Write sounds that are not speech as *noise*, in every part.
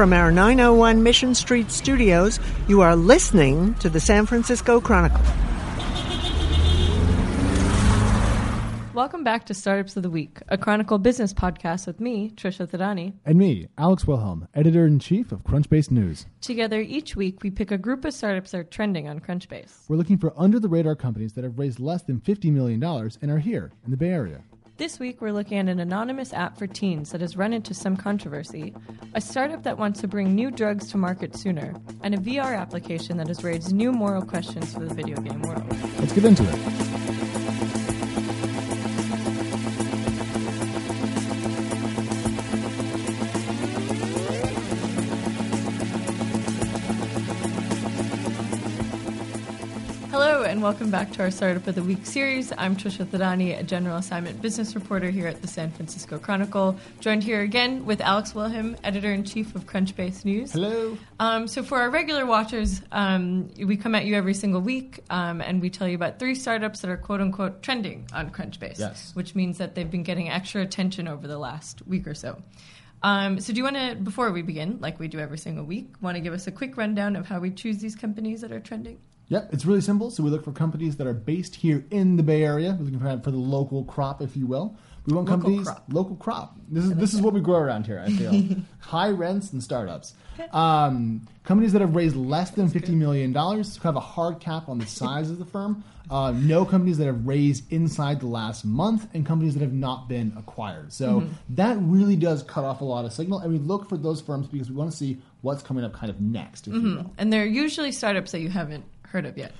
from our 901 Mission Street studios, you are listening to the San Francisco Chronicle. Welcome back to Startups of the Week, a Chronicle business podcast with me, Trisha Thadani. And me, Alex Wilhelm, editor in chief of Crunchbase News. Together, each week, we pick a group of startups that are trending on Crunchbase. We're looking for under the radar companies that have raised less than $50 million and are here in the Bay Area. This week, we're looking at an anonymous app for teens that has run into some controversy, a startup that wants to bring new drugs to market sooner, and a VR application that has raised new moral questions for the video game world. Let's get into it. And welcome back to our Startup of the Week series. I'm Trisha Thadani, a general assignment business reporter here at the San Francisco Chronicle, joined here again with Alex Wilhelm, editor in chief of Crunchbase News. Hello. Um, so, for our regular watchers, um, we come at you every single week um, and we tell you about three startups that are quote unquote trending on Crunchbase, Yes. which means that they've been getting extra attention over the last week or so. Um, so, do you want to, before we begin, like we do every single week, want to give us a quick rundown of how we choose these companies that are trending? Yep, it's really simple. So we look for companies that are based here in the Bay Area. We're looking for, the local crop, if you will. We want Local companies crop. local crop. This is this is what we grow around here. I *laughs* feel high rents and startups. Um, companies that have raised less than fifty million dollars have a hard cap on the size of the firm. Uh, no companies that have raised inside the last month, and companies that have not been acquired. So that really does cut off a lot of signal, and we look for those firms because we want to see what's coming up kind of next, if you will. And they're usually startups that you haven't heard of yet.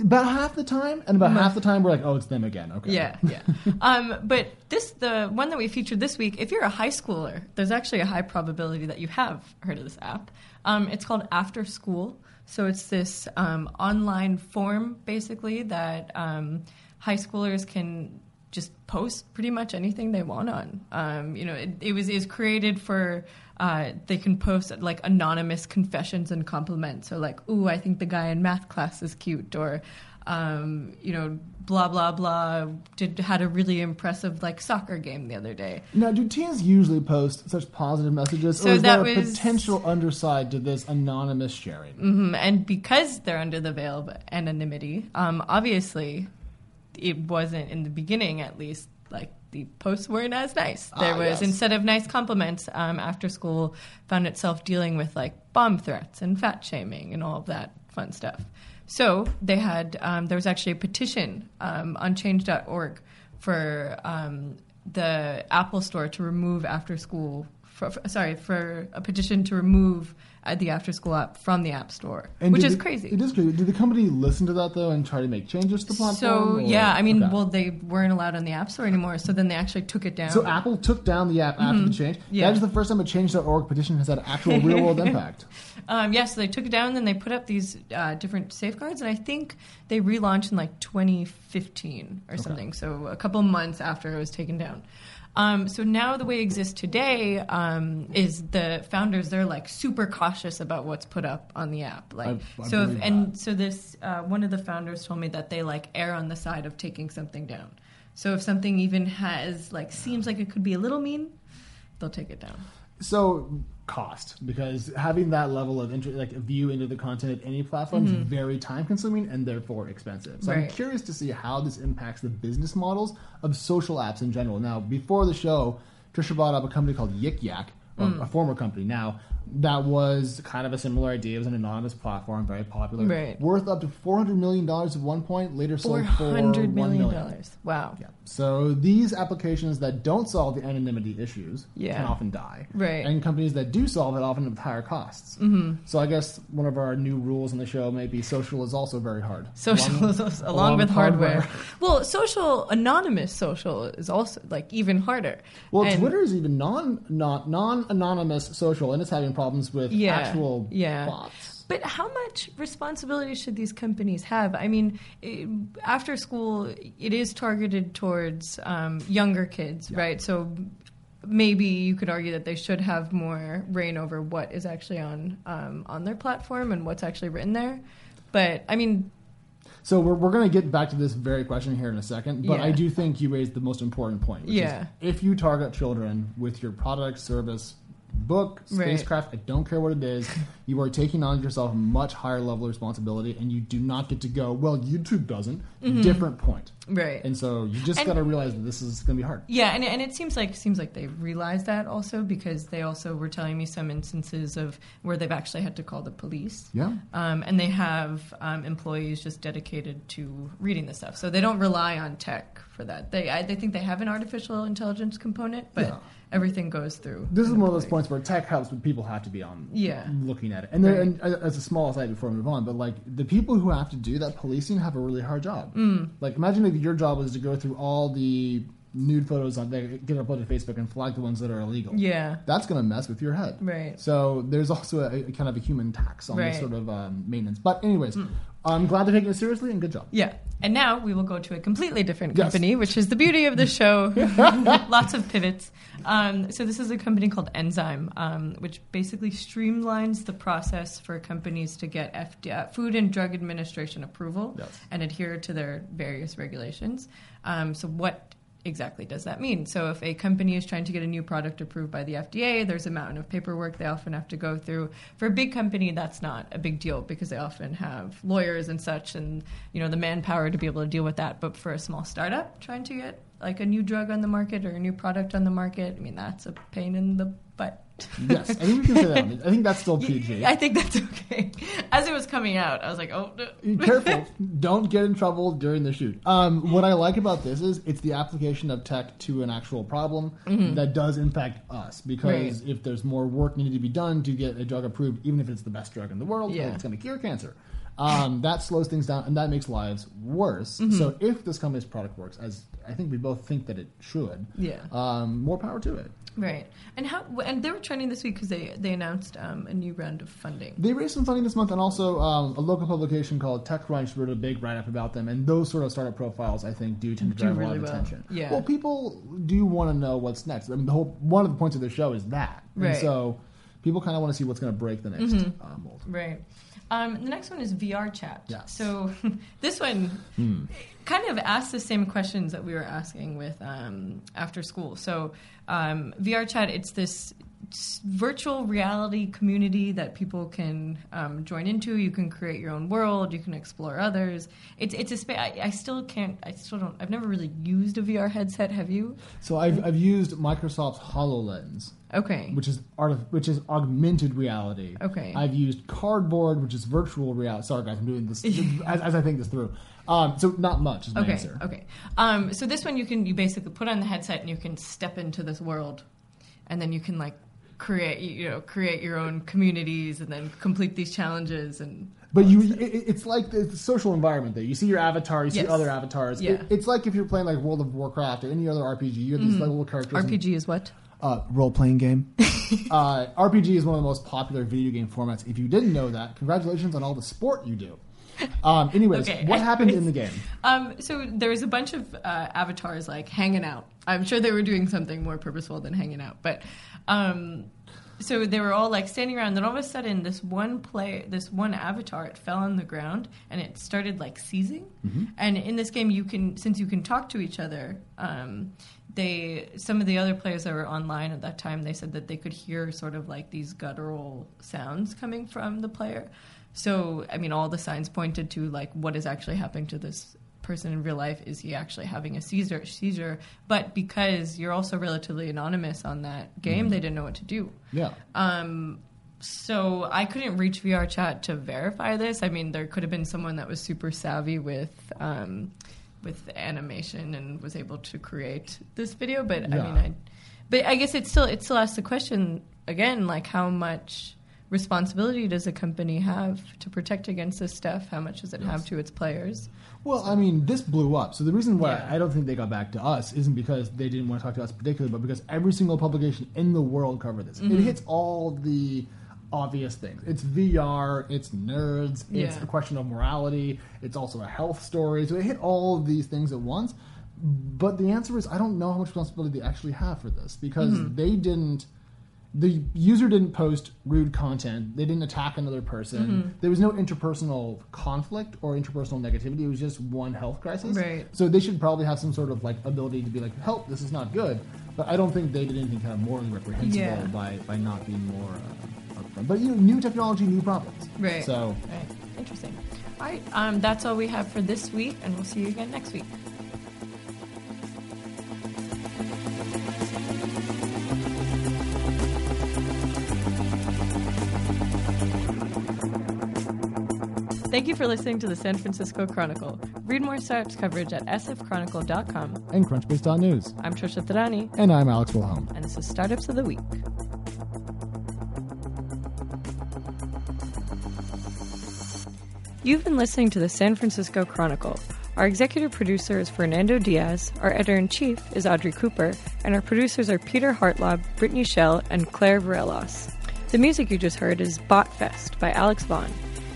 About half the time, and about half the time, we're like, "Oh, it's them again." Okay. Yeah, yeah. *laughs* um, but this, the one that we featured this week, if you're a high schooler, there's actually a high probability that you have heard of this app. Um, it's called After School. So it's this um, online form, basically, that um, high schoolers can just post pretty much anything they want on. Um, you know, it, it was is created for uh, they can post like anonymous confessions and compliments. So like, ooh, I think the guy in math class is cute, or um, you know, blah blah blah. Did had a really impressive like soccer game the other day. Now, do teens usually post such positive messages, So or is that there a was- potential underside to this anonymous sharing? Mhm, And because they're under the veil of anonymity, um, obviously, it wasn't in the beginning, at least. Like the posts weren't as nice. There Ah, was yes. instead of nice compliments, um, after school found itself dealing with like bomb threats and fat shaming and all of that fun stuff. So they had um, there was actually a petition um, on Change.org for um, the Apple Store to remove after school. For, for- sorry, for a petition to remove uh, the after school app from the App Store, And which is crazy. It is crazy. Did the company listen to that though and try to make changes to the platform? So or- yeah, I mean, Okay. well, they weren't allowed on the App Store anymore, so then they actually took it down. So Apple took down the app after the change. Mm-hmm. Yeah. That is the first time a Change.org petition has had actual real world *laughs* impact. Um, yeah, so they took it down, and then they put up these uh, different safeguards, and I think they relaunched in like 2015 or something. So a couple months after it was taken down. Um, so now the way it exists today um, is the founders they're like super cautious about what's put up on the app. Like I- I so, if, and so this uh, one of the founders told me that they like err on the side of taking something down. So if something even has like seems like it could be a little mean, they'll take it down. So cost because having that level of inter- like a view into the content of any platform is very time consuming and therefore expensive. So I'm Mm-hmm. Curious to see how this impacts the business models of social apps in general. Now, before the show, Trisha brought up a company called Yik Yak, or Mm. a former company now. That was kind of a similar idea. It was an anonymous platform, very popular, Right. worth up to four hundred million dollars at one point. Later sold for hundred $1 million million. Wow. Yeah. So these applications that don't solve the anonymity issues Yeah. can often die. Right. And companies that do solve it often have higher costs. Mm-hmm. So I guess one of our new rules on the show may be social is also very hard. Social Along- is also, along, with hardware. hardware. Well, social anonymous social is also like even harder. Well, And- Twitter is even non non non anonymous social, and it's having problems with Yeah, actual yeah. bots. But how much responsibility should these companies have? I mean, it, after school, it is targeted towards um, younger kids, right? So maybe you could argue that they should have more reign over what is actually on um, on their platform and what's actually written there. But I mean, So we're, we're going to get back to this very question here in a second, but Yeah. I do think you raised the most important point. Which Yeah. Is if you target children with your product, service, book, Right. spacecraft. I don't care what it is. *laughs* You are taking on yourself a much higher level of responsibility, and you do not get to go. Well, YouTube doesn't. Different point. Right. And so you just got to realize that this is going to be hard. Yeah, and, and it seems like seems like they realized that also because they also were telling me some instances of where they've actually had to call the police. Yeah. Um, and they have um, employees just dedicated to reading the stuff, so they don't rely on tech for that. They I, they think they have an artificial intelligence component, but Yeah. Everything goes through. This is one of those points where tech helps, but people have to be on Yeah. looking at it. And, there Right. and uh, as a small aside before we move on, but like the people who have to do that policing have a really hard job. Mm. Like imagine if your job was to go through all the nude photos on that get uploaded to Facebook and flag the ones that are illegal. Yeah. That's going to mess with your head. Right. So there's also a, a kind of a human tax on this sort of um, maintenance. But anyways, I'm glad they're taking it seriously and good job. Yeah. And now we will go to a completely different Yes. company, which is the beauty of the show. *laughs* Lots of pivots. Um, so this is a company called Enzyme, um, which basically streamlines the process for companies to get FD, uh, Food and Drug Administration approval Yes. and adhere to their various regulations. Um, so what exactly does that mean? So if a company is trying to get a new product approved by the FDA, there's a mountain of paperwork they often have to go through. For a big company, that's not a big deal because they often have lawyers and such and you know the manpower to be able to deal with that. But for a small startup trying to get like a new drug on the market or a new product on the market, I mean that's a pain in the butt. Yes, I think we can say that. I think that's still *laughs* PG. I think that's okay. As it was coming out, I was like, oh, no. Be careful. Don't get in trouble during the shoot. Um, what I like about this is it's the application of tech to an actual problem that does impact us. Because Mm-hmm. Right. if there's more work needed to be done to get a drug approved, even if it's the best drug in the world, Yeah. it's going to cure cancer. Um, that slows things down and that makes lives worse. Mm-hmm. So if this company's product works, as I think we both think that it should, Yeah. um, more power to it. Right. And how? And they were trending this week because they they announced um, a new round of funding. They raised some funding this month, and also um, a local publication called TechCrunch wrote a big write up about them. And those sort of startup profiles, I think, do tend to Do drive a lot of well. attention. Yeah. Well, people do want to know what's next. I mean, the whole one of the points of the show is that, Right. Mm-hmm. so people kind of want to see what's going to break the next uh, mold. Right. Um, the next one is VR chat. Yes. So *laughs* this one kind of asks the same questions that we were asking with um, after school. So um, VR chat, it's this virtual reality community that people can um, join into. You can create your own world. You can explore others. It's it's a space. I, I still can't. I still don't. I've never really used a VR headset. Have you? So I've, I've used Microsoft's HoloLens, Okay. which is art, which is augmented reality. Okay. I've used Cardboard, which is virtual reality. Sorry, guys, I'm doing this *laughs* as, as I think this through. Um, so not much is my Okay. answer. Okay. Um, so this one you can you basically put on the headset and you can step into this world, and then you can like create you know create your own communities and then complete these challenges and. But you, it, it's like the social environment there. You see your avatar, you see Yes. other avatars. Yeah. It- it's like if you're playing like World of Warcraft or any other RPG. You have these like, little characters. and- RPG is what? uh, role playing game. *laughs* uh, RPG is one of the most popular video game formats. If you didn't know that, congratulations on all the sport you do. *laughs* Um, anyways, Okay, what happened in the *laughs* game? Um, so there was a bunch of uh, avatars like hanging out. I'm sure they were doing something more purposeful than hanging out, but um, so they were all like standing around. Then all of a sudden, this one play, this one avatar, it fell on the ground and it started like seizing. And in this game, you can since you can talk to each other. They some of the other players that were online at that time they said that they could hear sort of like these guttural sounds coming from the player. So i mean all the signs pointed to like what is actually happening to this person in real life. Is he actually having a seizure seizure? But because you're also relatively anonymous on that game they didn't know what to do. Yeah. um, so I couldn't reach VR chat to verify this. I mean, there could have been someone that was super savvy with um, with animation and was able to create this video. But I mean, I but I guess it still it still asks the question again, like how much responsibility does a company have to protect against this stuff? How much does it have to its players? Well, I mean, this blew up. So the reason why Yeah. I don't think they got back to us isn't because they didn't want to talk to us particularly, but because every single publication in the world covered this. Mm-hmm. It hits all the obvious things. It's VR, it's nerds, it's Yeah. a question of morality, it's also a health story. So it hit all of these things at once. But the answer is I don't know how much responsibility they actually have for this because Mm-hmm. they didn't the user didn't post rude content. They didn't attack another person. Mm-hmm. There was no interpersonal conflict or interpersonal negativity. It was just one health crisis. Right. So they should probably have some sort of like ability to be like, help, this is not good. But I don't think they did anything kind of morally reprehensible Yeah. by, by not being more uh, upfront. But you know, new technology, new problems. Right. So Right. Interesting. All right. Um, that's all we have for this week, and we'll see you again next week. Thank you for listening to the San Francisco Chronicle. Read more startups coverage at sfchronicle.com. and Crunchbase.news. I'm Trisha Thadani, And I'm Alex Wilhelm. and this is Startups of the Week. You've been listening to the San Francisco Chronicle. Our executive producer is Fernando Diaz, our editor in chief is Audrey Cooper, and our producers are Peter Hartlaub, Brittany Shell, and Claire Varelos. The music you just heard is Botfest by Alex Vaughn.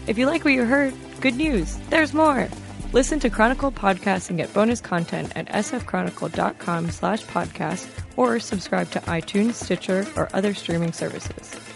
If you like what you heard, good news, there's more! Listen to Chronicle podcasts and get bonus content at sfchronicle.com slash podcast or subscribe to iTunes, Stitcher, or other streaming services.